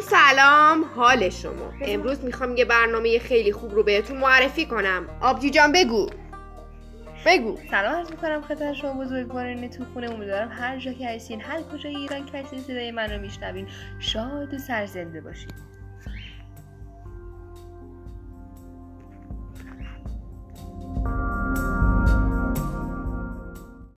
سلام حال شما. امروز می‌خوام یه برنامه خیلی خوب رو بهتون معرفی کنم. آبجی جان بگو. بگو. سلام عرض می‌کنم خدمت شما بزرگواران تو خونه امیدوارم هر جا که هستین هر کجای ایران که هستین صدای من رو میشنوین. شاد و سرزنده باشید